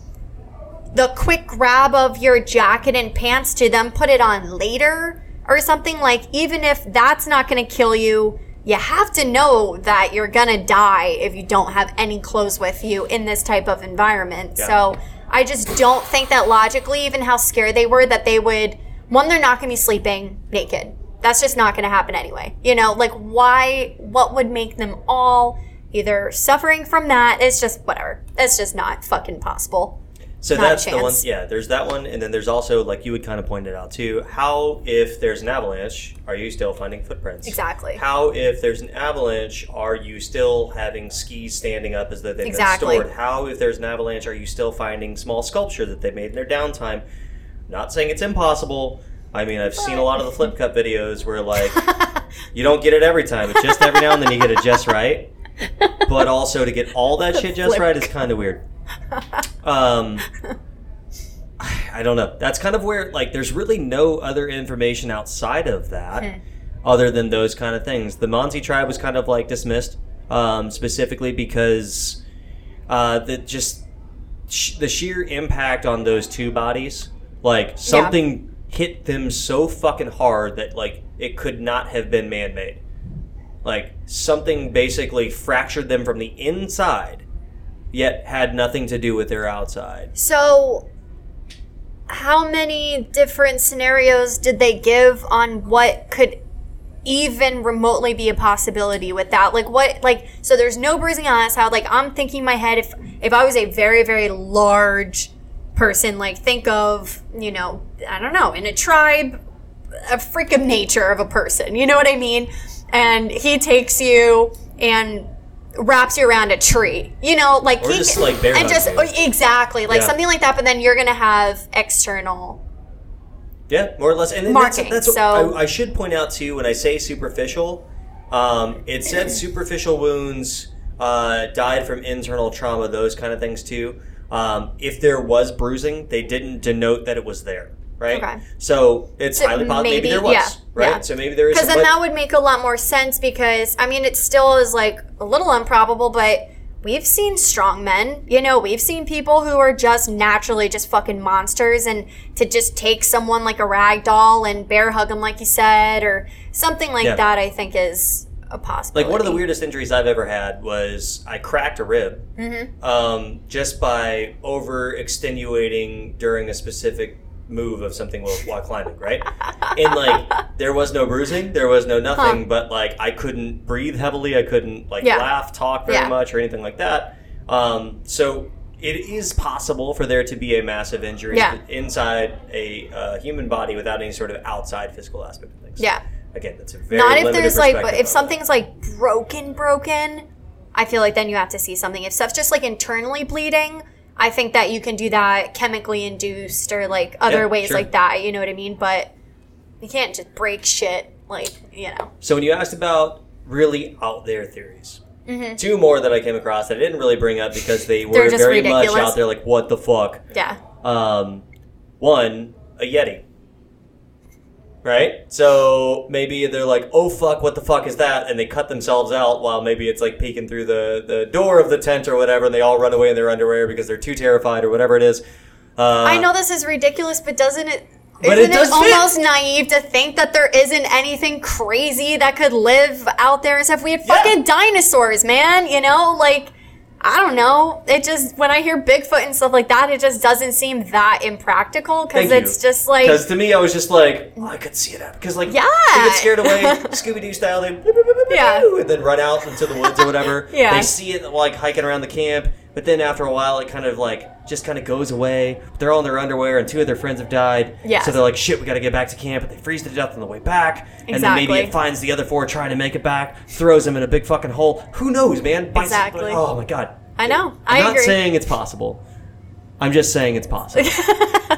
The quick grab of your jacket and pants to then put it on later or something like even if that's not going to kill you you have to know that you're going to die if you don't have any clothes with you in this type of environment. Yeah. so i just don't think that logically even how scared they were that they would one they're not going to be sleeping naked that's just not going to happen anyway you know like why what would make them all either suffering from that it's just whatever it's just not fucking possible So Not that's the one. Yeah, there's that one, and then there's also like you would kind of point it out too. How if there's an avalanche, are you still finding footprints? Exactly. How if there's an avalanche, are you still having skis standing up as though they've Exactly. been stored? How if there's an avalanche, are you still finding small sculpture that they made in their downtime? Not saying it's impossible. I mean, I've seen a lot of the flip cup videos where like you don't get it every time. It's just every now and then you get it just right. But also to get all that shit just right is kind of weird. Um, I don't know. That's kind of where like there's really no other information outside of that, other than those kind of things. The Mansi tribe was kind of like dismissed, um, specifically because uh, the just sh- the sheer impact on those two bodies, like something hit them so fucking hard that like it could not have been man-made. Like something basically fractured them from the inside, yet had nothing to do with their outside. So, how many different scenarios did they give on what could even remotely be a possibility with that? Like, what, like, so there's no bruising on us. How, like, I'm thinking in my head if if I was a very very large person, like, think of you know, I don't know, in a tribe, a freak of nature of a person. You know what I mean? And he takes you and wraps you around a tree. You know, like Or he just, like, and just you. exactly like Yeah. something like that. But then you're gonna have external. Yeah, more or less. And then that's, that's what so- I, I should point out too when I say superficial. Um, it said superficial wounds uh, died from internal trauma, those kind of things too. Um, if there was bruising, they didn't denote that it was there, right? Okay. So it's So highly possible. Maybe, maybe- there was, yeah, right? yeah. So maybe there is. Because then that would make a lot more sense. Because I mean, it still is like a little improbable, but we've seen strong men. You know, we've seen people who are just naturally just fucking monsters, and to just take someone like a rag doll and bear hug them, like you said, or something like Yeah. that, I think is a possibility. Like one of the weirdest injuries I've ever had was I cracked a rib Mm-hmm. um, just by over extenuating during a specific move of something while, while climbing, right? And like there was no bruising, there was no nothing, Huh. but like I couldn't breathe heavily, I couldn't like Yeah. laugh, talk very Yeah. much, or anything like that. Um, so it is possible for there to be a massive injury Yeah. inside a uh, human body without any sort of outside physical aspect of things. Yeah. Again, that's a very Not if there's like, but if something's like broken, broken, I feel like then you have to see something. If stuff's just like internally bleeding, I think that you can do that chemically induced or like other Yeah, ways sure. like that. You know what I mean? But you can't just break shit. Like you know. So when you asked about really out there theories, Mm-hmm. two more that I came across that I didn't really bring up because they were very much out there, like what the fuck. Yeah. Um, one, a yeti. Right? So maybe they're like, oh fuck, what the fuck is that? And they cut themselves out while maybe it's like peeking through the, the door of the tent or whatever, and they all run away in their underwear because they're too terrified or whatever it is. Uh, I know this is ridiculous, but doesn't it? But isn't it fit. almost naive to think that there isn't anything crazy that could live out there and stuff? We had Yeah. fucking dinosaurs, man. You know, like I don't know. It just when I hear Bigfoot and stuff like that, it just doesn't seem that impractical because it's just like Because to me, I was just like, oh, I could see it happen. Because like, Yeah. they get scared away, Scooby Doo style, they Yeah. and then run out into the woods or whatever. Yeah. They see it like hiking around the camp, but then after a while, it kind of like just kind of goes away. They're all in their underwear, and two of their friends have died. Yes. So they're like, shit, we got to get back to camp. But they freeze to death on the way back, exactly. and then maybe it finds the other four trying to make it back, throws them in a big fucking hole. Who knows, man? Bites- Exactly. Oh my god. I know. I'm I not agree. saying it's possible. I'm just saying it's possible.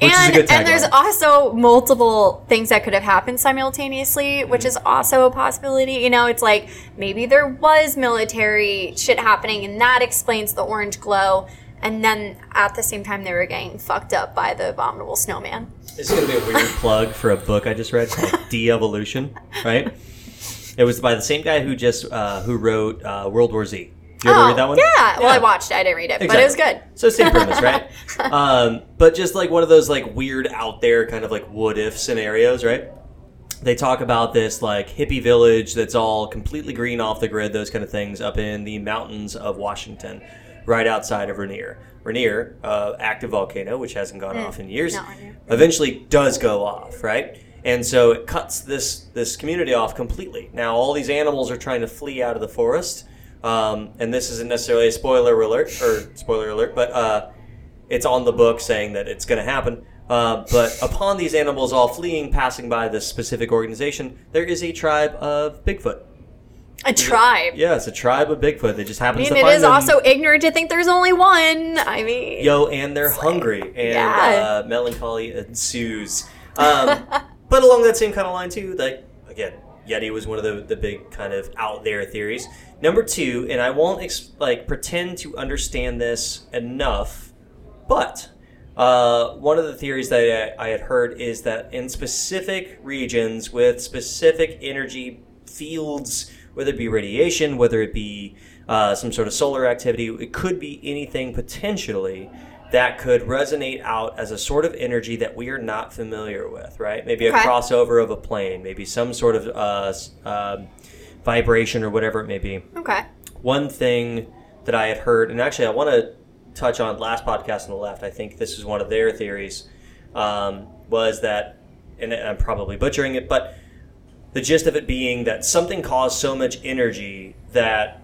Which is a and and there's also multiple things that could have happened simultaneously, which is also a possibility. You know, it's like maybe there was military shit happening, and that explains the orange glow. And then at the same time, they were getting fucked up by the abominable snowman. This is going to be a weird plug for a book I just read called De-Evolution, right? It was by the same guy who just uh, who wrote uh, World War Z. You ever read that one? Oh, Yeah. Well, I watched it. I didn't read it, but it was good. So same premise, right? um, but just like one of those like weird out there kind of like what if scenarios, right? They talk about this like hippie village that's all completely green off the grid, those kind of things, up in the mountains of Washington, right outside of Rainier. Rainier, uh, active volcano, which hasn't gone off in years, eventually does go off, right? And so it cuts this this community off completely. Now all these animals are trying to flee out of the forest, um, and this isn't necessarily a spoiler alert or spoiler alert, but uh, it's on the book saying that it's going to happen. Uh, but upon these animals all fleeing, passing by this specific organization, there is a tribe of Bigfoot. A tribe. Yeah, it's a tribe of Bigfoot that just I happens mean, to it find is them. also ignorant to think there's only one. I mean, Yo, and they're hungry, and yeah. uh, melancholy ensues. Um, but along that same kind of line too, like again, Yeti was one of the, the big kind of out there theories. Number two, and I won't ex- like pretend to understand this enough, but uh, one of the theories that I, I had heard is that in specific regions with specific energy fields, whether it be radiation, whether it be uh, some sort of solar activity, it could be anything potentially that could resonate out as a sort of energy that we are not familiar with, right? Maybe a crossover of a plane, maybe some sort of uh, um, vibration or whatever it may be okay. one thing that I had heard, and actually I want to touch on last podcast on the left. I think this is one of their theories, um, was that, and I'm probably butchering it, but the gist of it being that something caused so much energy that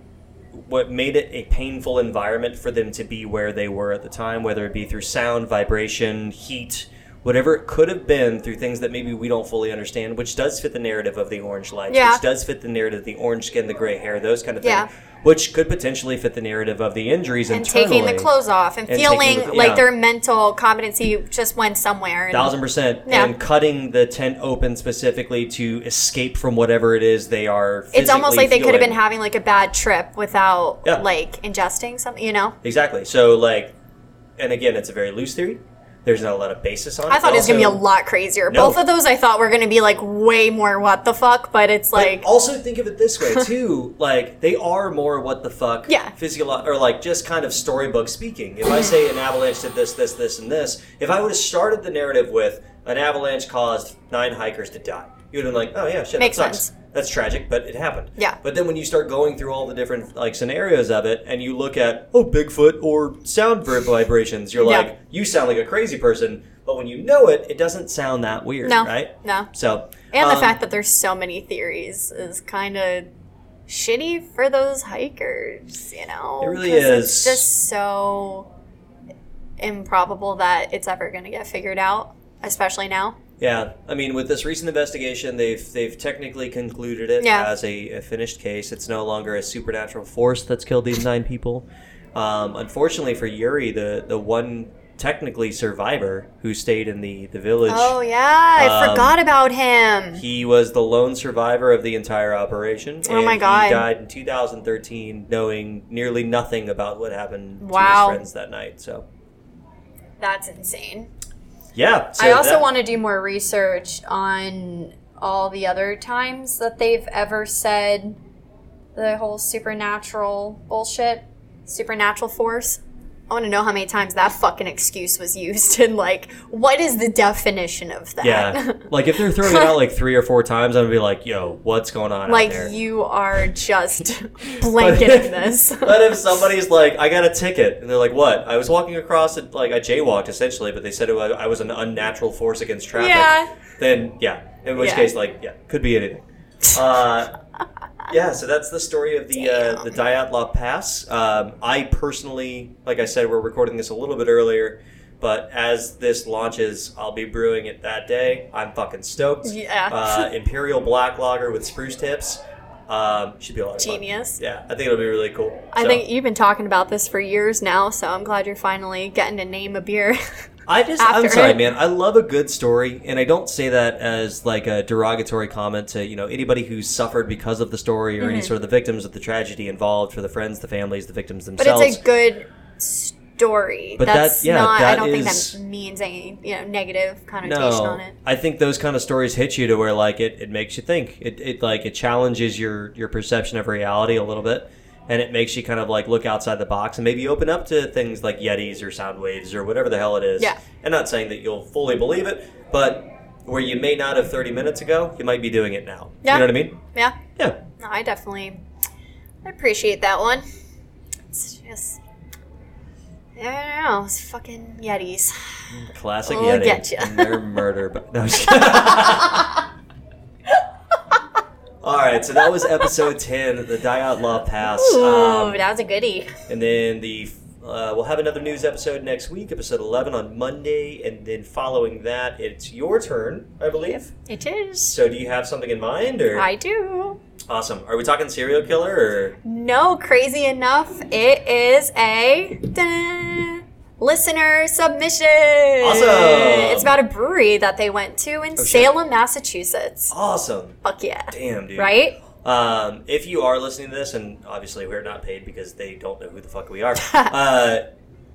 what made it a painful environment for them to be where they were at the time, whether it be through sound, vibration, heat, whatever it could have been through things that maybe we don't fully understand, which does fit the narrative of the orange lights, Yeah. which does fit the narrative, the orange skin, the gray hair, those kind of Yeah. things, which could potentially fit the narrative of the injuries And taking the clothes off and, And feeling the- like yeah. their mental competency just went somewhere. And, Thousand percent, Yeah. and cutting the tent open specifically to escape from whatever it is they are. it's almost like they could have been having like a bad trip without Yeah. like ingesting something, you know? Exactly. So, like, and again, it's a very loose theory. There's not a lot of basis on it. I thought it was gonna be a lot crazier. No. Both of those I thought were gonna be like way more what the fuck, but it's But like also think of it this way too. like they are more what the fuck. Yeah. Physiolo- or like just kind of storybook speaking. If I say an avalanche did this, this, this, and this, if I would have started the narrative with an avalanche caused nine hikers to die, you'd have been like, oh yeah, shit, Makes that sucks. sense. That's tragic, but it happened. Yeah. But then when you start going through all the different like scenarios of it, and you look at oh Bigfoot or sound vibrations, you're Yeah. like you sound like a crazy person. But when you know it, it doesn't sound that weird, No, right? no. So And the um, fact that there's so many theories is kind of shitty for those hikers, you know? It really is. It's just so improbable that it's ever going to get figured out, especially now. Yeah, I mean, with this recent investigation, they've they've technically concluded it Yeah. as a, a finished case. It's no longer a supernatural force that's killed these nine people. Um, unfortunately for Yuri, the the one technically survivor who stayed in the the village, Oh, yeah. I Um, forgot about him. he was the lone survivor of the entire operation. Oh my and God. He died in 2013, knowing nearly nothing about what happened to his friends that night. So, That's insane. Yeah. So I also that- want to do more research on all the other times that they've ever said the whole supernatural bullshit, supernatural force. I want to know how many times that fucking excuse was used and like what is the definition of that? Yeah, like if they're throwing it out like three or four times, I'm gonna be like, "Yo, what's going on like out there?" you are just blanketing this. But if somebody's like, "I got a ticket," and they're like, "What?" I was walking across it, like I jaywalked essentially, but they said it was, I was an unnatural force against traffic. Yeah. Then yeah, in which Yeah. case, like, yeah, could be anything. Uh, yeah, so that's the story of the uh, the Dyatlov Pass. Um, I personally, like I said, we're recording this a little bit earlier, but as this launches, I'll be brewing it that day. I'm fucking stoked. Yeah. Uh, Imperial Black Lager with spruce tips. Um, should be a lot of fun. Genius. Yeah, I think it'll be really cool. I So, think you've been talking about this for years now, so I'm glad you're finally getting to name a beer. I just, I'm sorry, man. I love a good story, and I don't say that as like a derogatory comment to you know anybody who's suffered because of the story or any mm-hmm. sort of the victims of the tragedy involved, for the friends, the families, the victims themselves. But it's a good story. But that- That's yeah, not. I don't is- think that means any you know negative connotation no, on it. I think those kind of stories hit you to where like it, it makes you think. It, it like it challenges your your perception of reality a little bit, and it makes you kind of like look outside the box and maybe open up to things like yetis or sound waves or whatever the hell it is. Yeah. And not saying that you'll fully believe it, but where you may not have 30 minutes ago, you might be doing it now. Yeah. You know what I mean? Yeah, Yeah. no, I definitely I appreciate that one. It's just. I don't know. It's fucking Yetis. Classic Yeti. get. And their murder. But, no, I'm just kidding. All right, so that was episode 10, the Dyatlov Pass. Ooh, Um, that was a goodie. And then the uh, we'll have another news episode next week, episode eleven on Monday, and then following that, it's your turn, I believe. It is. So, do you have something in mind, or I do. awesome? Are we talking serial killer, or No, crazy enough, it is a listener submission. Awesome. It's about a brewery that they went to in Oh. Salem, Massachusetts. awesome? Fuck yeah. Damn, dude. Right? Um, if you are listening to this, and obviously we're not paid because they don't know who the fuck we are, uh,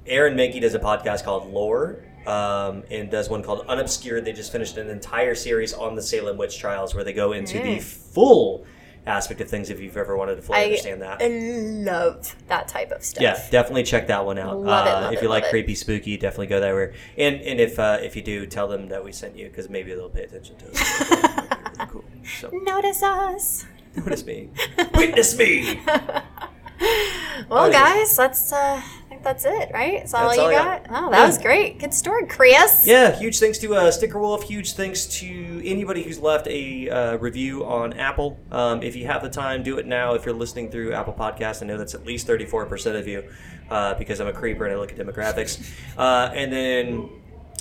Aaron Mahnke does a podcast called Lore. Um, and does one called Unobscured. They just finished an entire series on the Salem witch trials where they go into the full aspect of things if you've ever wanted to fully I understand that. I love that type of stuff. Yeah, definitely check that one out. Love it, uh, love if it, you like love it. creepy, spooky, definitely go there. And and if uh, if you do, tell them that we sent you because maybe they'll pay attention to us. really cool. So Notice us. notice me, witness me. Well, guys, that's, uh, that's it, right? That's all you all got? got. Oh, that Yeah. was great. Good story, Chris. Yeah, huge thanks to uh, Sticker Wolf. Huge thanks to anybody who's left a uh, review on Apple. Um, if you have the time, do it now. If you're listening through Apple Podcasts, I know that's at least 34% of you uh, because I'm a creeper and I look at demographics. Uh, and then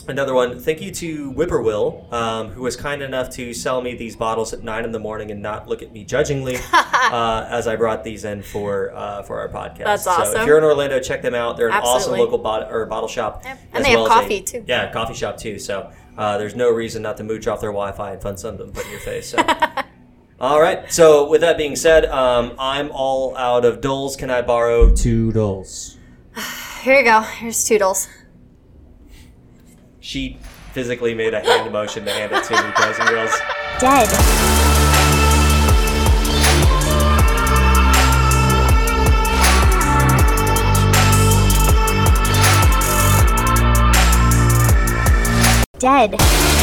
another one, thank you to Whippoorwill, um, who was kind enough to sell me these bottles at 9 in the morning and not look at me judgingly uh, as I brought these in for uh, for our podcast. That's So if you're in Orlando, check them out. They're an awesome local bot- or bottle shop. Yep. And they have well a- coffee, too. Yeah, coffee shop too. So uh, there's no reason not to mooch off their Wi-Fi and fund something to put in your face. So. all right. So with that being said, um, I'm all out of dulls. Can I borrow two dulls? Here you go. Here's Toodles. She physically made a hand motion to hand it to me, guys and girls. Dead. Dead.